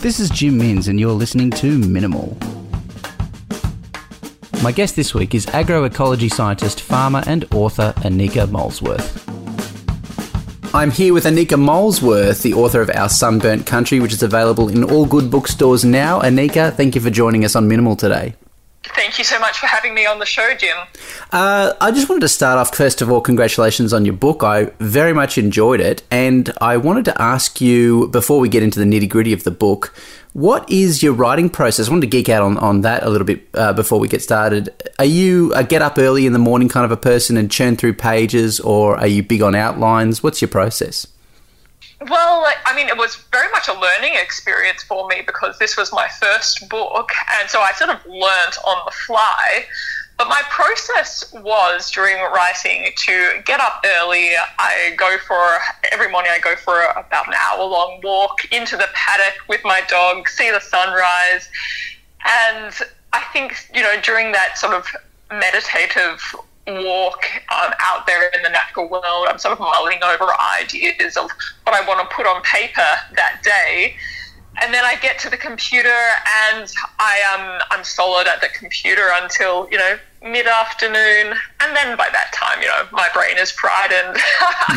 This is Jim Minns, and you're listening to Minimal. My guest this week is agroecology scientist, farmer, and author Anika Molesworth. I'm here with Anika Molesworth, the author of Our Sunburnt Country, which is available in all good bookstores now. Anika, thank you for joining us on Minimal today. Thank you so much for having me on the show, Jim. Uh, I just wanted to start off, first of all, congratulations on your book. I very much enjoyed it. And I wanted to ask you, before we get into the nitty gritty of the book, what is your writing process? I wanted to geek out on, on that a little bit uh, before we get started. Are you a get up early in the morning kind of a person and churn through pages, or are you big on outlines? What's your process? Well, I mean, it was very much a learning experience for me because this was my first book, and so I sort of learnt on the fly. But my process was during writing to get up early. I go for every morning. I go for about an hour long walk into the paddock with my dog, see the sunrise, and I think you know during that sort of meditative walk um, out there in the natural world. I'm sort of mulling over ideas of what I want to put on paper that day. And then I get to the computer and I am I'm solid at the computer until, you know, mid afternoon. And then by that time, you know, my brain is fried and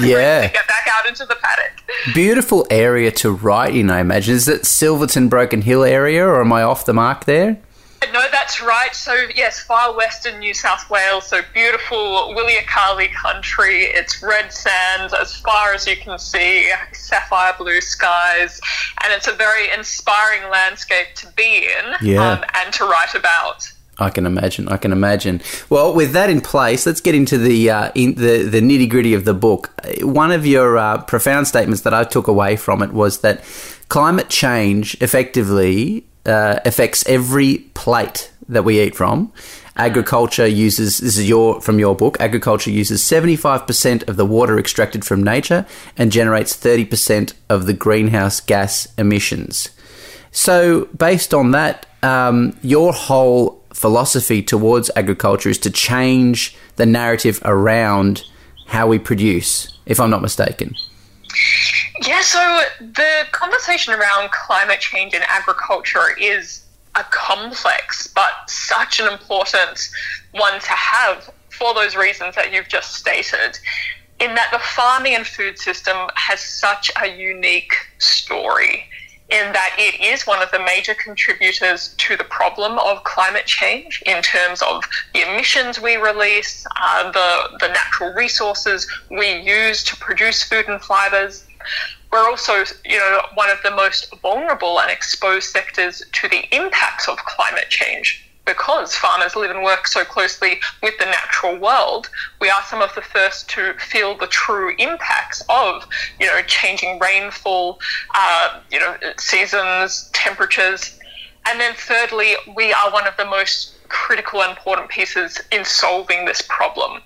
yeah. get back out into the paddock. Beautiful area to write in, I imagine. Is it Silverton Broken Hill area or am I off the mark there? No, that's right. So, yes, far western New South Wales. So, beautiful Wilyakali country. It's red sands as far as you can see, sapphire blue skies. And it's a very inspiring landscape to be in yeah. um, and to write about. I can imagine. I can imagine. Well, with that in place, let's get into the uh, in the, the nitty gritty of the book. One of your uh, profound statements that I took away from it was that climate change effectively uh, affects every plate that we eat from. Agriculture uses this is your from your book. Agriculture uses 75% of the water extracted from nature and generates 30% of the greenhouse gas emissions. So, based on that, um, your whole philosophy towards agriculture is to change the narrative around how we produce, if I'm not mistaken. Yeah, so the conversation around climate change in agriculture is a complex but such an important one to have for those reasons that you've just stated. In that the farming and food system has such a unique story, in that it is one of the major contributors to the problem of climate change in terms of the emissions we release, uh, the, the natural resources we use to produce food and fibers we're also, you know, one of the most vulnerable and exposed sectors to the impacts of climate change. Because farmers live and work so closely with the natural world, we are some of the first to feel the true impacts of, you know, changing rainfall, uh, you know, seasons, temperatures. And then thirdly, we are one of the most critical and important pieces in solving this problem.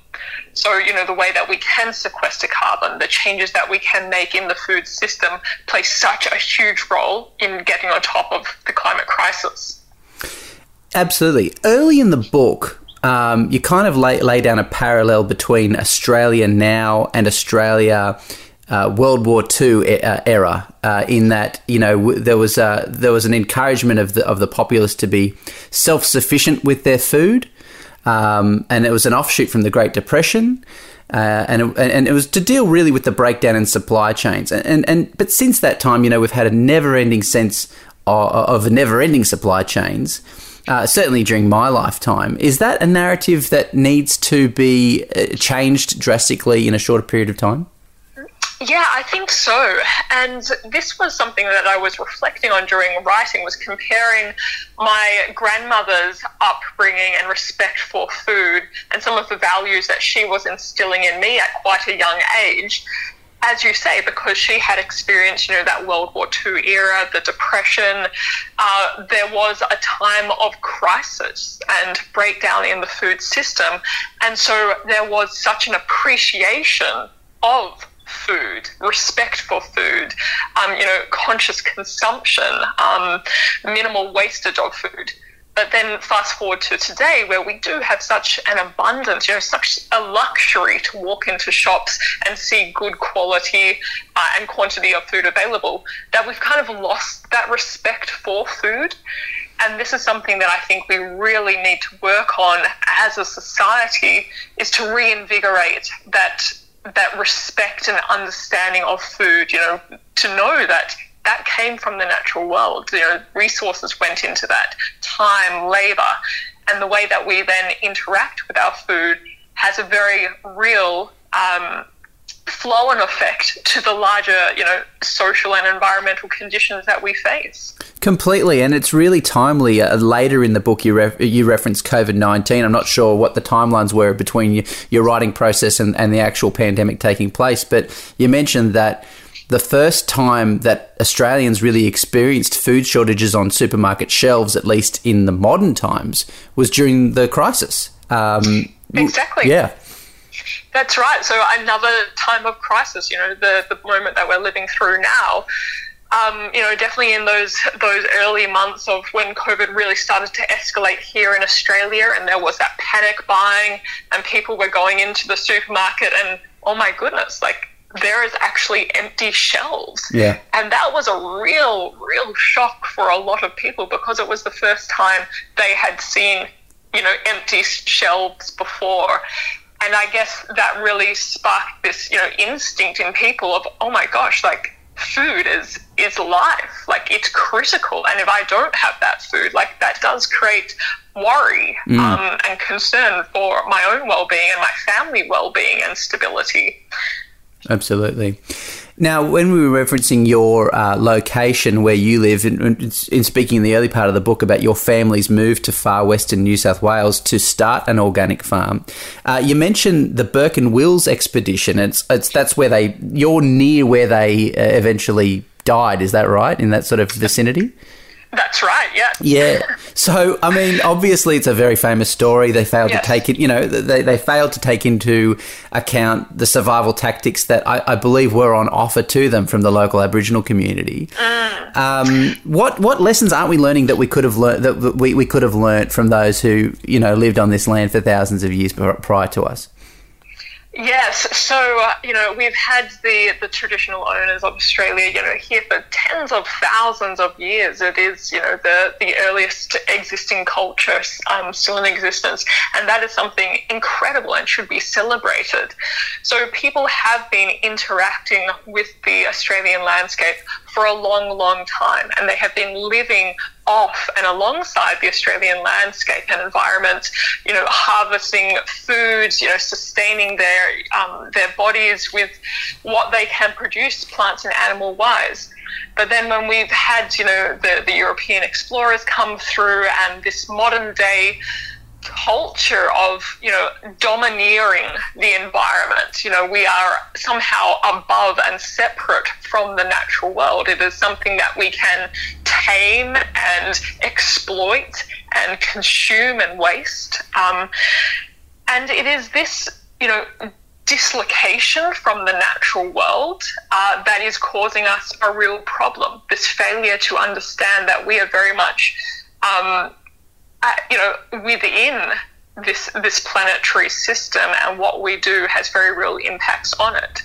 So, you know, the way that we can sequester carbon, the changes that we can make in the food system play such a huge role in getting on top of the climate crisis. Absolutely. Early in the book, um, you kind of lay, lay down a parallel between Australia now and Australia. Uh, World War II uh, era, uh, in that you know there was a, there was an encouragement of the of the populace to be self sufficient with their food, um, and it was an offshoot from the Great Depression. Uh, and it, and it was to deal really with the breakdown in supply chains. And, and, and but since that time, you know, we've had a never-ending sense of, of never-ending supply chains. Uh, certainly during my lifetime, is that a narrative that needs to be uh, changed drastically in a shorter period of time? Yeah, I think so. And this was something that I was reflecting on during writing was comparing my grandmother's upbringing and respect for food and some of the values that she was instilling in me at quite a young age. As you say, because she had experienced, you know, that World War II era, the Depression, uh, there was a time of crisis and breakdown in the food system. And so there was such an appreciation of food, respect for food, um, you know, conscious consumption, um, minimal wastage of food. But then fast forward to today, where we do have such an abundance, you know, such a luxury to walk into shops and see good quality uh, and quantity of food available, that we've kind of lost that respect for food. And this is something that I think we really need to work on as a society is to reinvigorate that that respect and understanding of food, you know, to know that that came from the natural world. You know, resources went into that, time, labor, and the way that we then interact with our food has a very real um, flow and effect to the larger, you know, social and environmental conditions that we face. Completely, and it's really timely. Uh, later in the book, you ref- you reference COVID nineteen. I'm not sure what the timelines were between your, your writing process and, and the actual pandemic taking place, but you mentioned that the first time that Australians really experienced food shortages on supermarket shelves, at least in the modern times, was during the crisis. Um, exactly. Yeah. That's right. So another time of crisis, you know, the, the moment that we're living through now. Um, you know, definitely in those those early months of when COVID really started to escalate here in Australia, and there was that panic buying, and people were going into the supermarket, and oh my goodness, like there is actually empty shelves. Yeah. And that was a real, real shock for a lot of people because it was the first time they had seen, you know, empty shelves before. And I guess that really sparked this, you know, instinct in people of, oh my gosh, like food is is life. Like it's critical. And if I don't have that food, like that does create worry mm. um, and concern for my own well being and my family well being and stability. Absolutely. Now, when we were referencing your uh, location where you live, in, in, speaking in the early part of the book about your family's move to far western New South Wales to start an organic farm, uh, you mentioned the Burke and Wills expedition. It's, it's that's where they you're near where they uh, eventually died. Is that right? In that sort of vicinity. That's right. Yeah. Yeah. So, I mean, obviously, it's a very famous story. They failed yes. to take it. You know, they, they failed to take into account the survival tactics that I, I believe were on offer to them from the local Aboriginal community. Mm. Um, what what lessons aren't we learning that we could have learned that we, we could have learned from those who you know lived on this land for thousands of years prior to us? Yes, so uh, you know we've had the the traditional owners of Australia, you know, here for tens of thousands of years. It is, you know, the the earliest existing culture um, still in existence, and that is something incredible and should be celebrated. So people have been interacting with the Australian landscape for a long, long time, and they have been living off and alongside the Australian landscape and environment, you know, harvesting foods, you know, sustaining their um, their bodies with what they can produce, plants and animal wise. But then when we've had, you know, the, the European explorers come through and this modern day culture of you know domineering the environment. You know we are somehow above and separate from the natural world. It is something that we can tame and exploit and consume and waste. Um, and it is this you know dislocation from the natural world uh, that is causing us a real problem. This failure to understand that we are very much um, uh, you know, within this this planetary system and what we do has very real impacts on it.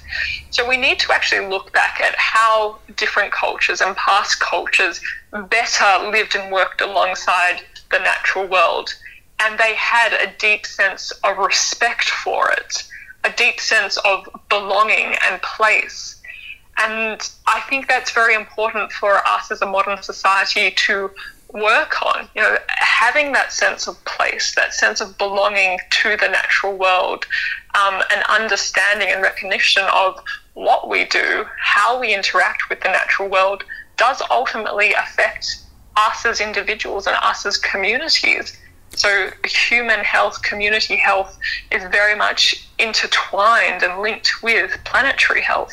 So we need to actually look back at how different cultures and past cultures better lived and worked alongside the natural world. And they had a deep sense of respect for it, a deep sense of belonging and place. And I think that's very important for us as a modern society to work on. You know, having that sense of place, that sense of belonging to the natural world, um, and understanding and recognition of what we do, how we interact with the natural world, does ultimately affect us as individuals and us as communities. So, human health, community health is very much intertwined and linked with planetary health.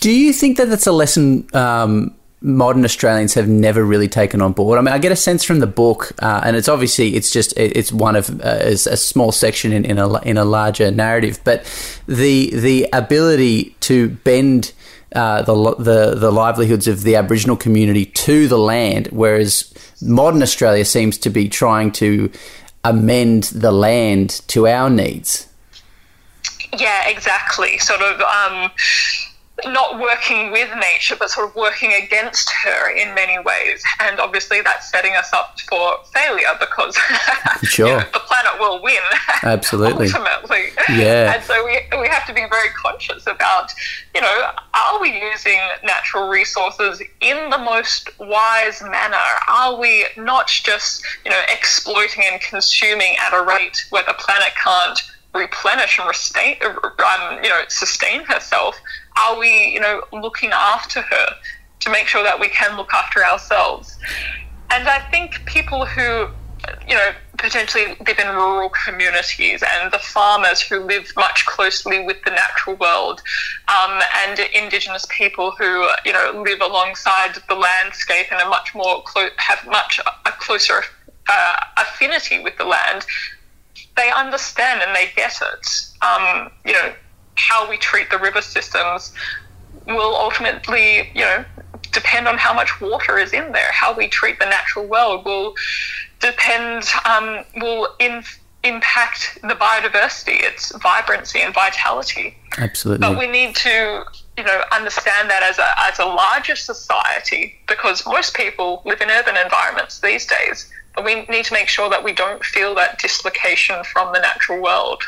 Do you think that that's a lesson um, modern Australians have never really taken on board. I mean, I get a sense from the book, uh, and it's obviously it's just it's one of uh, a small section in, in a in a larger narrative, but the the ability to bend uh, the, the the livelihoods of the Aboriginal community to the land, whereas modern Australia seems to be trying to amend the land to our needs. Yeah, exactly. Sort of. Um, not working with nature, but sort of working against her in many ways. And obviously, that's setting us up for failure because sure. you know, the planet will win. Absolutely. ultimately. Yeah. And so we, we have to be very conscious about, you know, are we using natural resources in the most wise manner? Are we not just, you know, exploiting and consuming at a rate where the planet can't replenish and sustain, um, you know, sustain herself? Are we, you know, looking after her to make sure that we can look after ourselves? And I think people who, you know, potentially live in rural communities and the farmers who live much closely with the natural world um, and indigenous people who you know live alongside the landscape and are much more clo- have much a closer uh, affinity with the land they understand and they get it um, you know how we treat the river systems will ultimately, you know, depend on how much water is in there. How we treat the natural world will depend, um, will in, impact the biodiversity, its vibrancy and vitality. Absolutely. But we need to, you know, understand that as a, as a larger society because most people live in urban environments these days. But we need to make sure that we don't feel that dislocation from the natural world.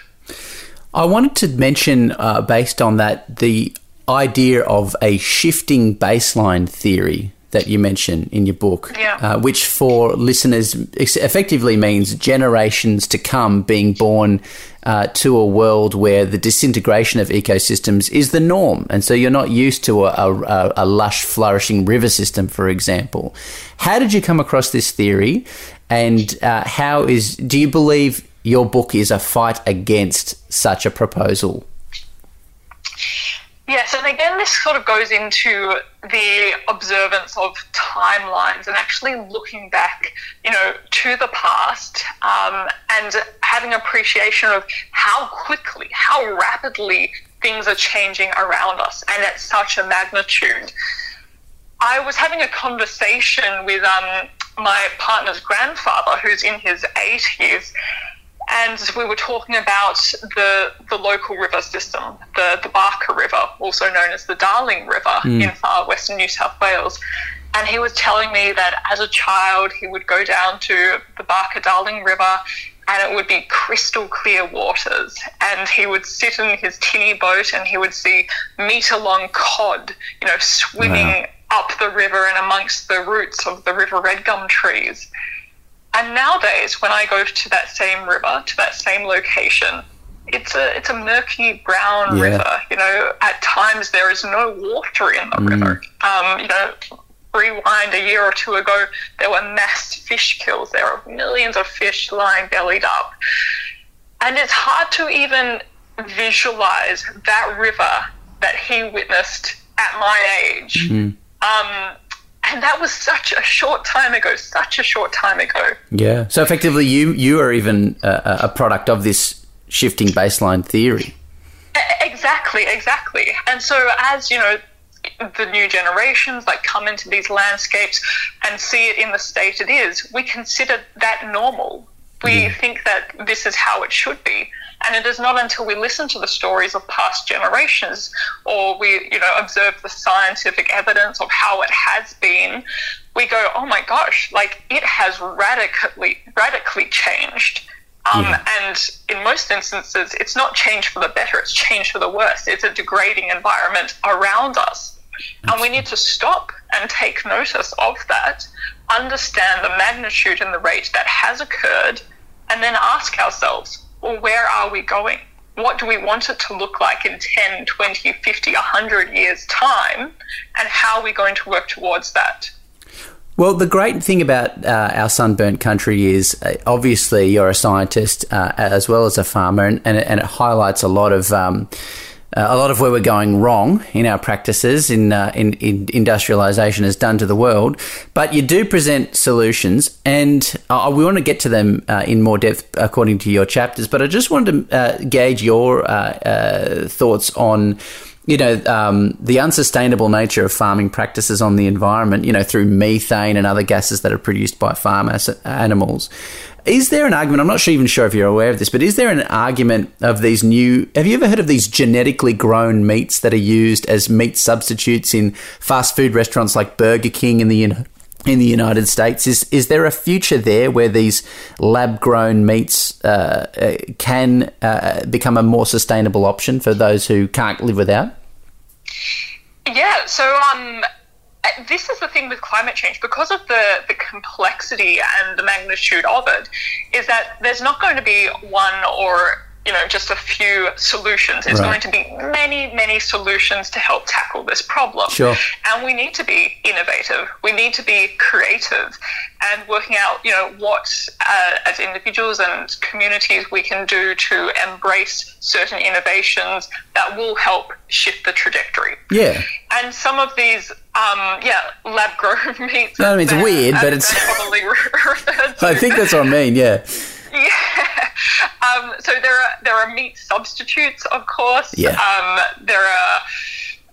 I wanted to mention, uh, based on that, the idea of a shifting baseline theory that you mention in your book, yeah. uh, which for listeners effectively means generations to come being born uh, to a world where the disintegration of ecosystems is the norm. And so you're not used to a, a, a lush, flourishing river system, for example. How did you come across this theory? And uh, how is, do you believe your book is a fight against such a proposal. Yes, and again, this sort of goes into the observance of timelines and actually looking back, you know, to the past um, and having appreciation of how quickly, how rapidly things are changing around us and at such a magnitude. I was having a conversation with um, my partner's grandfather, who's in his 80s, and we were talking about the the local river system, the the Barka River, also known as the Darling River mm. in far western New South Wales. And he was telling me that as a child, he would go down to the Barka Darling River and it would be crystal clear waters. And he would sit in his tinny boat and he would see meter long cod, you know, swimming wow. up the river and amongst the roots of the river red gum trees. And nowadays, when I go to that same river, to that same location, it's a it's a murky brown yeah. river. You know, at times there is no water in the mm. river. Um, you know, rewind a year or two ago, there were mass fish kills. There are millions of fish lying bellied up, and it's hard to even visualize that river that he witnessed at my age. Mm. Um, and that was such a short time ago, such a short time ago. Yeah. So effectively, you you are even a, a product of this shifting baseline theory. Exactly, exactly. And so, as you know, the new generations like come into these landscapes and see it in the state it is, we consider that normal. We yeah. think that this is how it should be. And it is not until we listen to the stories of past generations or we, you know, observe the scientific evidence of how it has been, we go, oh my gosh, like it has radically, radically changed. Um, yeah. And in most instances, it's not changed for the better, it's changed for the worse. It's a degrading environment around us. And we need to stop and take notice of that, understand the magnitude and the rate that has occurred, and then ask ourselves well, where are we going? What do we want it to look like in 10, 20, 50, 100 years' time? And how are we going to work towards that? Well, the great thing about uh, our sunburnt country is uh, obviously you're a scientist uh, as well as a farmer, and, and, it, and it highlights a lot of. Um, uh, a lot of where we're going wrong in our practices in, uh, in, in industrialization is done to the world, but you do present solutions, and uh, we want to get to them uh, in more depth according to your chapters. But I just wanted to uh, gauge your thoughts on you know, um, the unsustainable nature of farming practices on the environment, you know, through methane and other gases that are produced by farm animals. Is there an argument? I'm not sure, even sure if you're aware of this, but is there an argument of these new? Have you ever heard of these genetically grown meats that are used as meat substitutes in fast food restaurants like Burger King in the in the United States? Is is there a future there where these lab grown meats uh, uh, can uh, become a more sustainable option for those who can't live without? Yeah. So um this is the thing with climate change because of the, the complexity and the magnitude of it is that there's not going to be one or you know just a few solutions it's right. going to be many many solutions to help tackle this problem sure. and we need to be innovative we need to be creative and working out you know what uh, as individuals and communities we can do to embrace certain innovations that will help shift the trajectory yeah and some of these um, yeah, lab grown meats. No, I mean, it's weird, but it's probably. I think that's what I mean. Yeah. Yeah. Um, so there are there are meat substitutes, of course. Yeah. Um, there are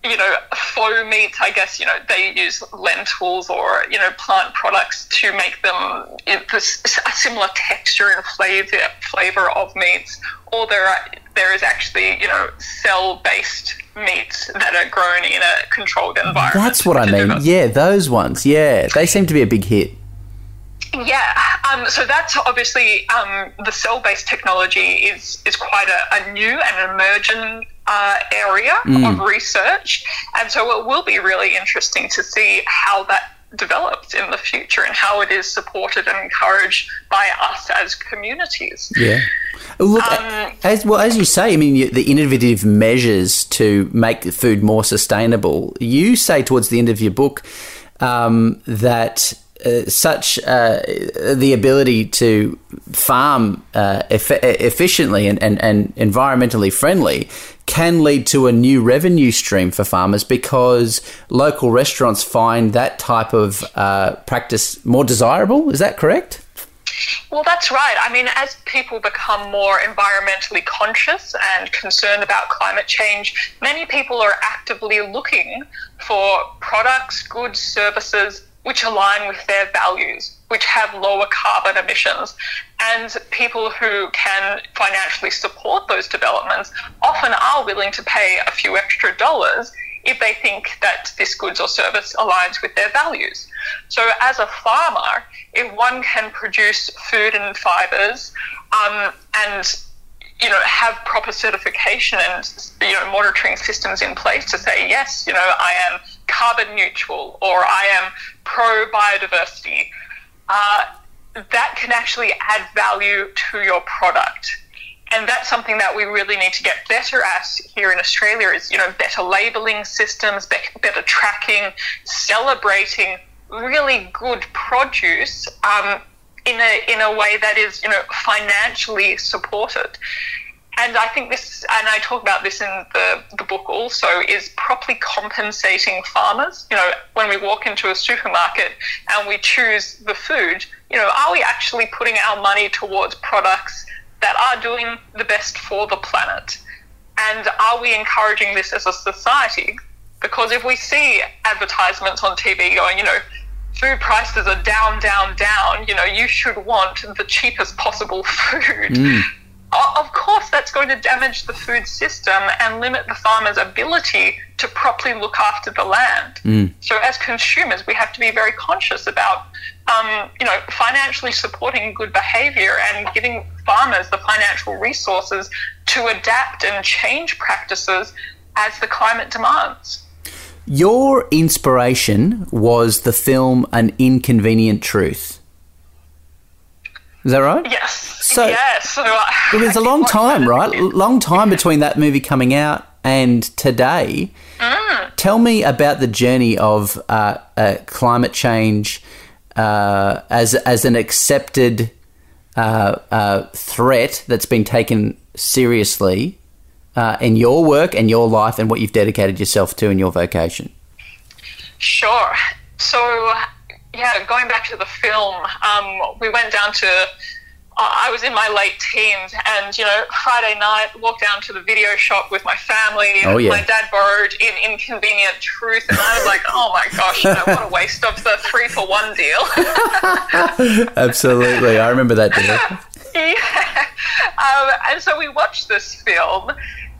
you know faux meats. I guess you know they use lentils or you know plant products to make them a similar texture and flavor flavor of meats. Or there are there is actually you know cell based meats that are grown in a controlled environment. That's what I mean. Yeah, those ones. Yeah, they seem to be a big hit. Yeah, um, so that's obviously um, the cell-based technology is is quite a, a new and emerging uh, area mm. of research, and so it will be really interesting to see how that develops in the future and how it is supported and encouraged by us as communities. Yeah. Look, um, as well as you say, I mean, the innovative measures to make food more sustainable. You say towards the end of your book um, that uh, such uh, the ability to farm uh, eff- efficiently and, and, and environmentally friendly can lead to a new revenue stream for farmers because local restaurants find that type of uh, practice more desirable. Is that correct? Well, that's right. I mean, as people become more environmentally conscious and concerned about climate change, many people are actively looking for products, goods, services which align with their values, which have lower carbon emissions. And people who can financially support those developments often are willing to pay a few extra dollars if they think that this goods or service aligns with their values. So, as a farmer, if one can produce food and fibers um, and you know, have proper certification and you know monitoring systems in place to say yes, you know, I am carbon neutral or I am pro biodiversity. Uh, that can actually add value to your product. And that's something that we really need to get better at here in Australia is, you know, better labeling systems, better tracking, celebrating really good produce um, in a in a way that is you know financially supported. And I think this, and I talk about this in the, the book also, is properly compensating farmers. You know, when we walk into a supermarket and we choose the food, you know, are we actually putting our money towards products that are doing the best for the planet? And are we encouraging this as a society? Because if we see advertisements on TV going, you know, food prices are down, down, down, you know, you should want the cheapest possible food. Mm. Of course, that's going to damage the food system and limit the farmer's ability to properly look after the land. Mm. So, as consumers, we have to be very conscious about, um, you know, financially supporting good behaviour and giving farmers the financial resources to adapt and change practices as the climate demands. Your inspiration was the film An Inconvenient Truth. Is that right? Yes. So, yes. So, uh, it was a long time, right? Long time between that movie coming out and today. Mm. Tell me about the journey of uh, uh, climate change uh, as as an accepted uh, uh, threat that's been taken seriously uh, in your work and your life and what you've dedicated yourself to in your vocation? Sure. So, yeah, going back to the film, um, we went down to I was in my late teens, and you know, Friday night, walked down to the video shop with my family. Oh, yeah. My dad borrowed in Inconvenient Truth, and I was like, "Oh my gosh, you know, what a waste of the three for one deal." Absolutely, I remember that deal. yeah. Um, and so we watched this film,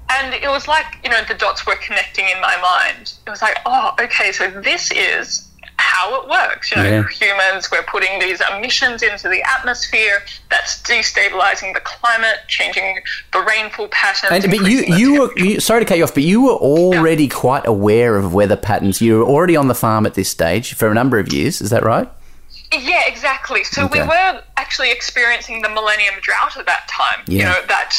and it was like you know the dots were connecting in my mind. It was like, "Oh, okay, so this is." how it works. You know, Yeah. humans, we're putting these emissions into the atmosphere that's destabilizing the climate, changing the rainfall patterns. And but you you were you, sorry to cut you off, but you were already quite aware of weather patterns. You were already on the farm at this stage for a number of years. Is that right? Yeah, exactly. So we Okay. were actually experiencing the Millennium Drought at that time. Yeah. You know that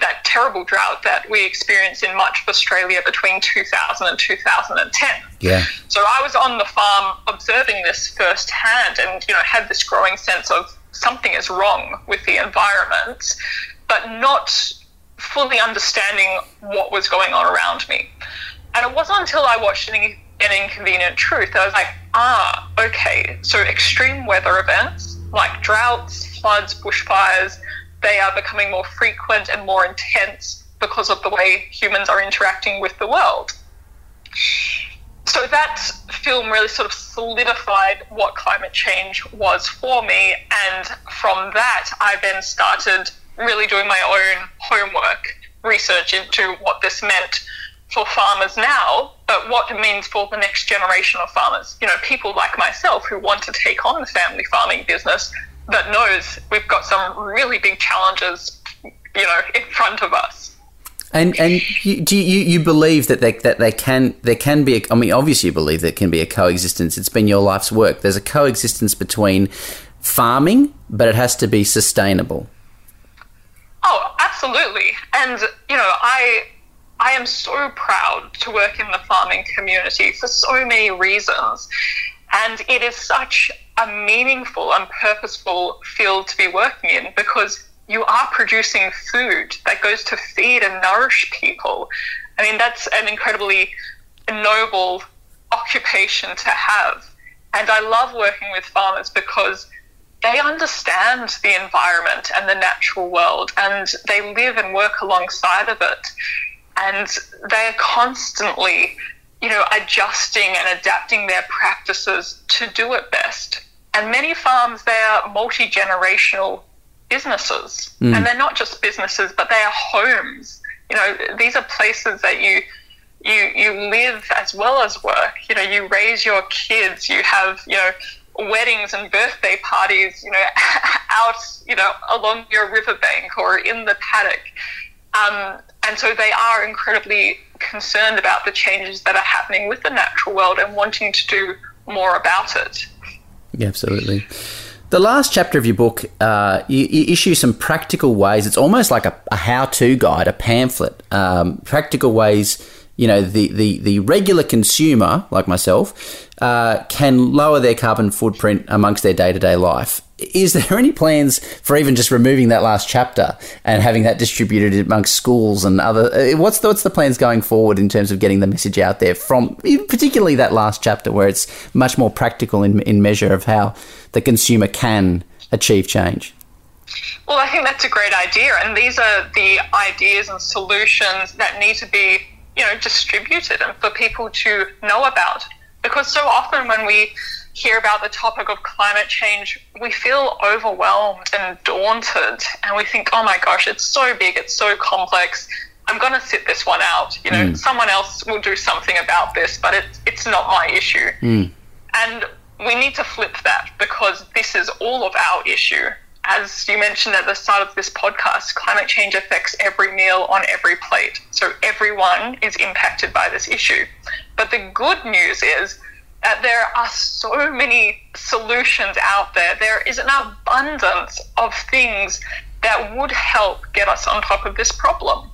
that terrible drought that we experienced in much of Australia between 2000 and 2010. Yeah. So I was on the farm observing this firsthand, and you know had this growing sense of something is wrong with the environment, but not fully understanding what was going on around me. And it wasn't until I watched an, an Inconvenient Truth that I was like, ah, okay, so extreme weather events like droughts, floods, bushfires, they are becoming more frequent and more intense because of the way humans are interacting with the world. So that film really sort of solidified what climate change was for me. And from that, I then started really doing my own homework, research into what this meant for farmers now, but what it means for the next generation of farmers. You know, people like myself who want to take on the family farming business that knows we've got some really big challenges, you know, in front of us. And and you, do you, you believe that they, that they can there can be a, I mean obviously you believe there can be a coexistence. It's been your life's work. There's a coexistence between farming, but it has to be sustainable. Oh, absolutely. And you know, I I am so proud to work in the farming community for so many reasons. And it is such a meaningful and purposeful field to be working in because you are producing food that goes to feed and nourish people. I mean, that's an incredibly noble occupation to have. And I love working with farmers because they understand the environment and the natural world and they live and work alongside of it. And they're constantly, you know, adjusting and adapting their practices to do it best. And many farms, they are multi generational businesses. Hmm. And they're not just businesses, but they are homes. You know, these are places that you you you live as well as work. You know, you raise your kids. You have you know weddings and birthday parties. You know, out you know along your riverbank or in the paddock. Um, and so they are incredibly concerned about the changes that are happening with the natural world and wanting to do more about it. Yeah, absolutely. The last chapter of your book, uh, you, you issue some practical ways. It's almost like a, a how-to guide, a pamphlet. Um, practical ways, you know, the, the, the regular consumer, like myself, uh, can lower their carbon footprint amongst their day-to-day life. Is there any plans for even just removing that last chapter and having that distributed amongst schools and other? uh, What's the, what's the plans going forward in terms of getting the message out there from, particularly that last chapter where it's much more practical in, in measure of how the consumer can achieve change? Well, I think that's a great idea, and these are the ideas and solutions that need to be, you know, distributed and for people to know about. Because so often when we hear about the topic of climate change, we feel overwhelmed and daunted, and we think, "Oh my gosh, it's so big, it's so complex. I'm going to sit this one out. You know, mm. someone else will do something about this, but it, it's not my issue." Mm. And we need to flip that because this is all of our issue. As you mentioned at the start of this podcast, climate change affects every meal on every plate. So everyone is impacted by this issue. But the good news is that there are so many solutions out there. There is an abundance of things that would help get us on top of this problem.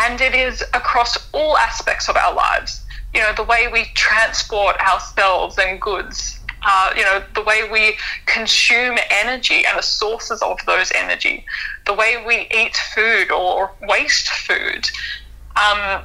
And it is across all aspects of our lives. You know, the way we transport ourselves and goods, uh, you know, the way we consume energy and the sources of those energy, the way we eat food or waste food, um,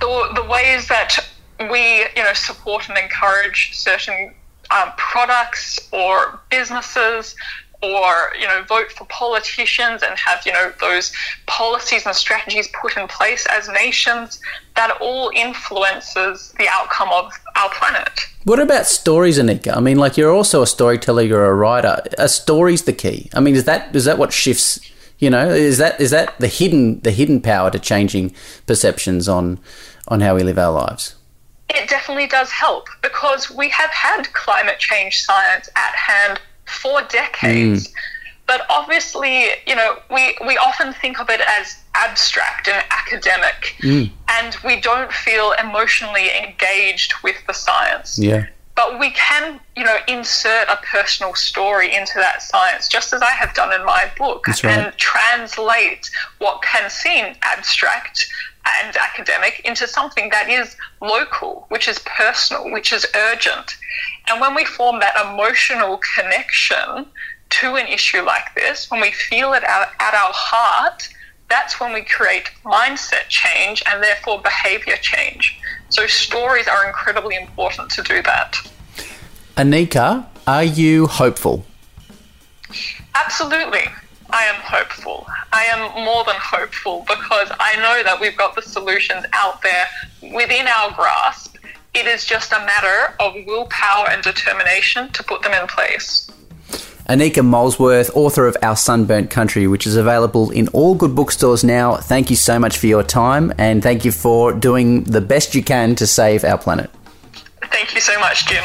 the, the ways that we, you know, support and encourage certain um, products or businesses or you know vote for politicians and have you know those policies and strategies put in place as nations that all influences the outcome of our planet. What about stories anika? I mean like you're also a storyteller you're a writer. A story's the key? I mean is that is that what shifts you know is that is that the hidden the hidden power to changing perceptions on on how we live our lives it definitely does help because we have had climate change science at hand for decades. Mm. But obviously, you know, we, we often think of it as abstract and academic, mm. and we don't feel emotionally engaged with the science. Yeah. But we can, you know, insert a personal story into that science, just as I have done in my book, right. and translate what can seem abstract and academic into something that is local, which is personal, which is urgent. And when we form that emotional connection to an issue like this, when we feel it at, at our heart, that's when we create mindset change and therefore behavior change. So stories are incredibly important to do that. Anika, are you hopeful? Absolutely. I am hopeful. I am more than hopeful because I know that we've got the solutions out there within our grasp. It is just a matter of willpower and determination to put them in place. Anika Molesworth, author of Our Sunburnt Country, which is available in all good bookstores now. Thank you so much for your time and thank you for doing the best you can to save our planet. Thank you so much, Jim.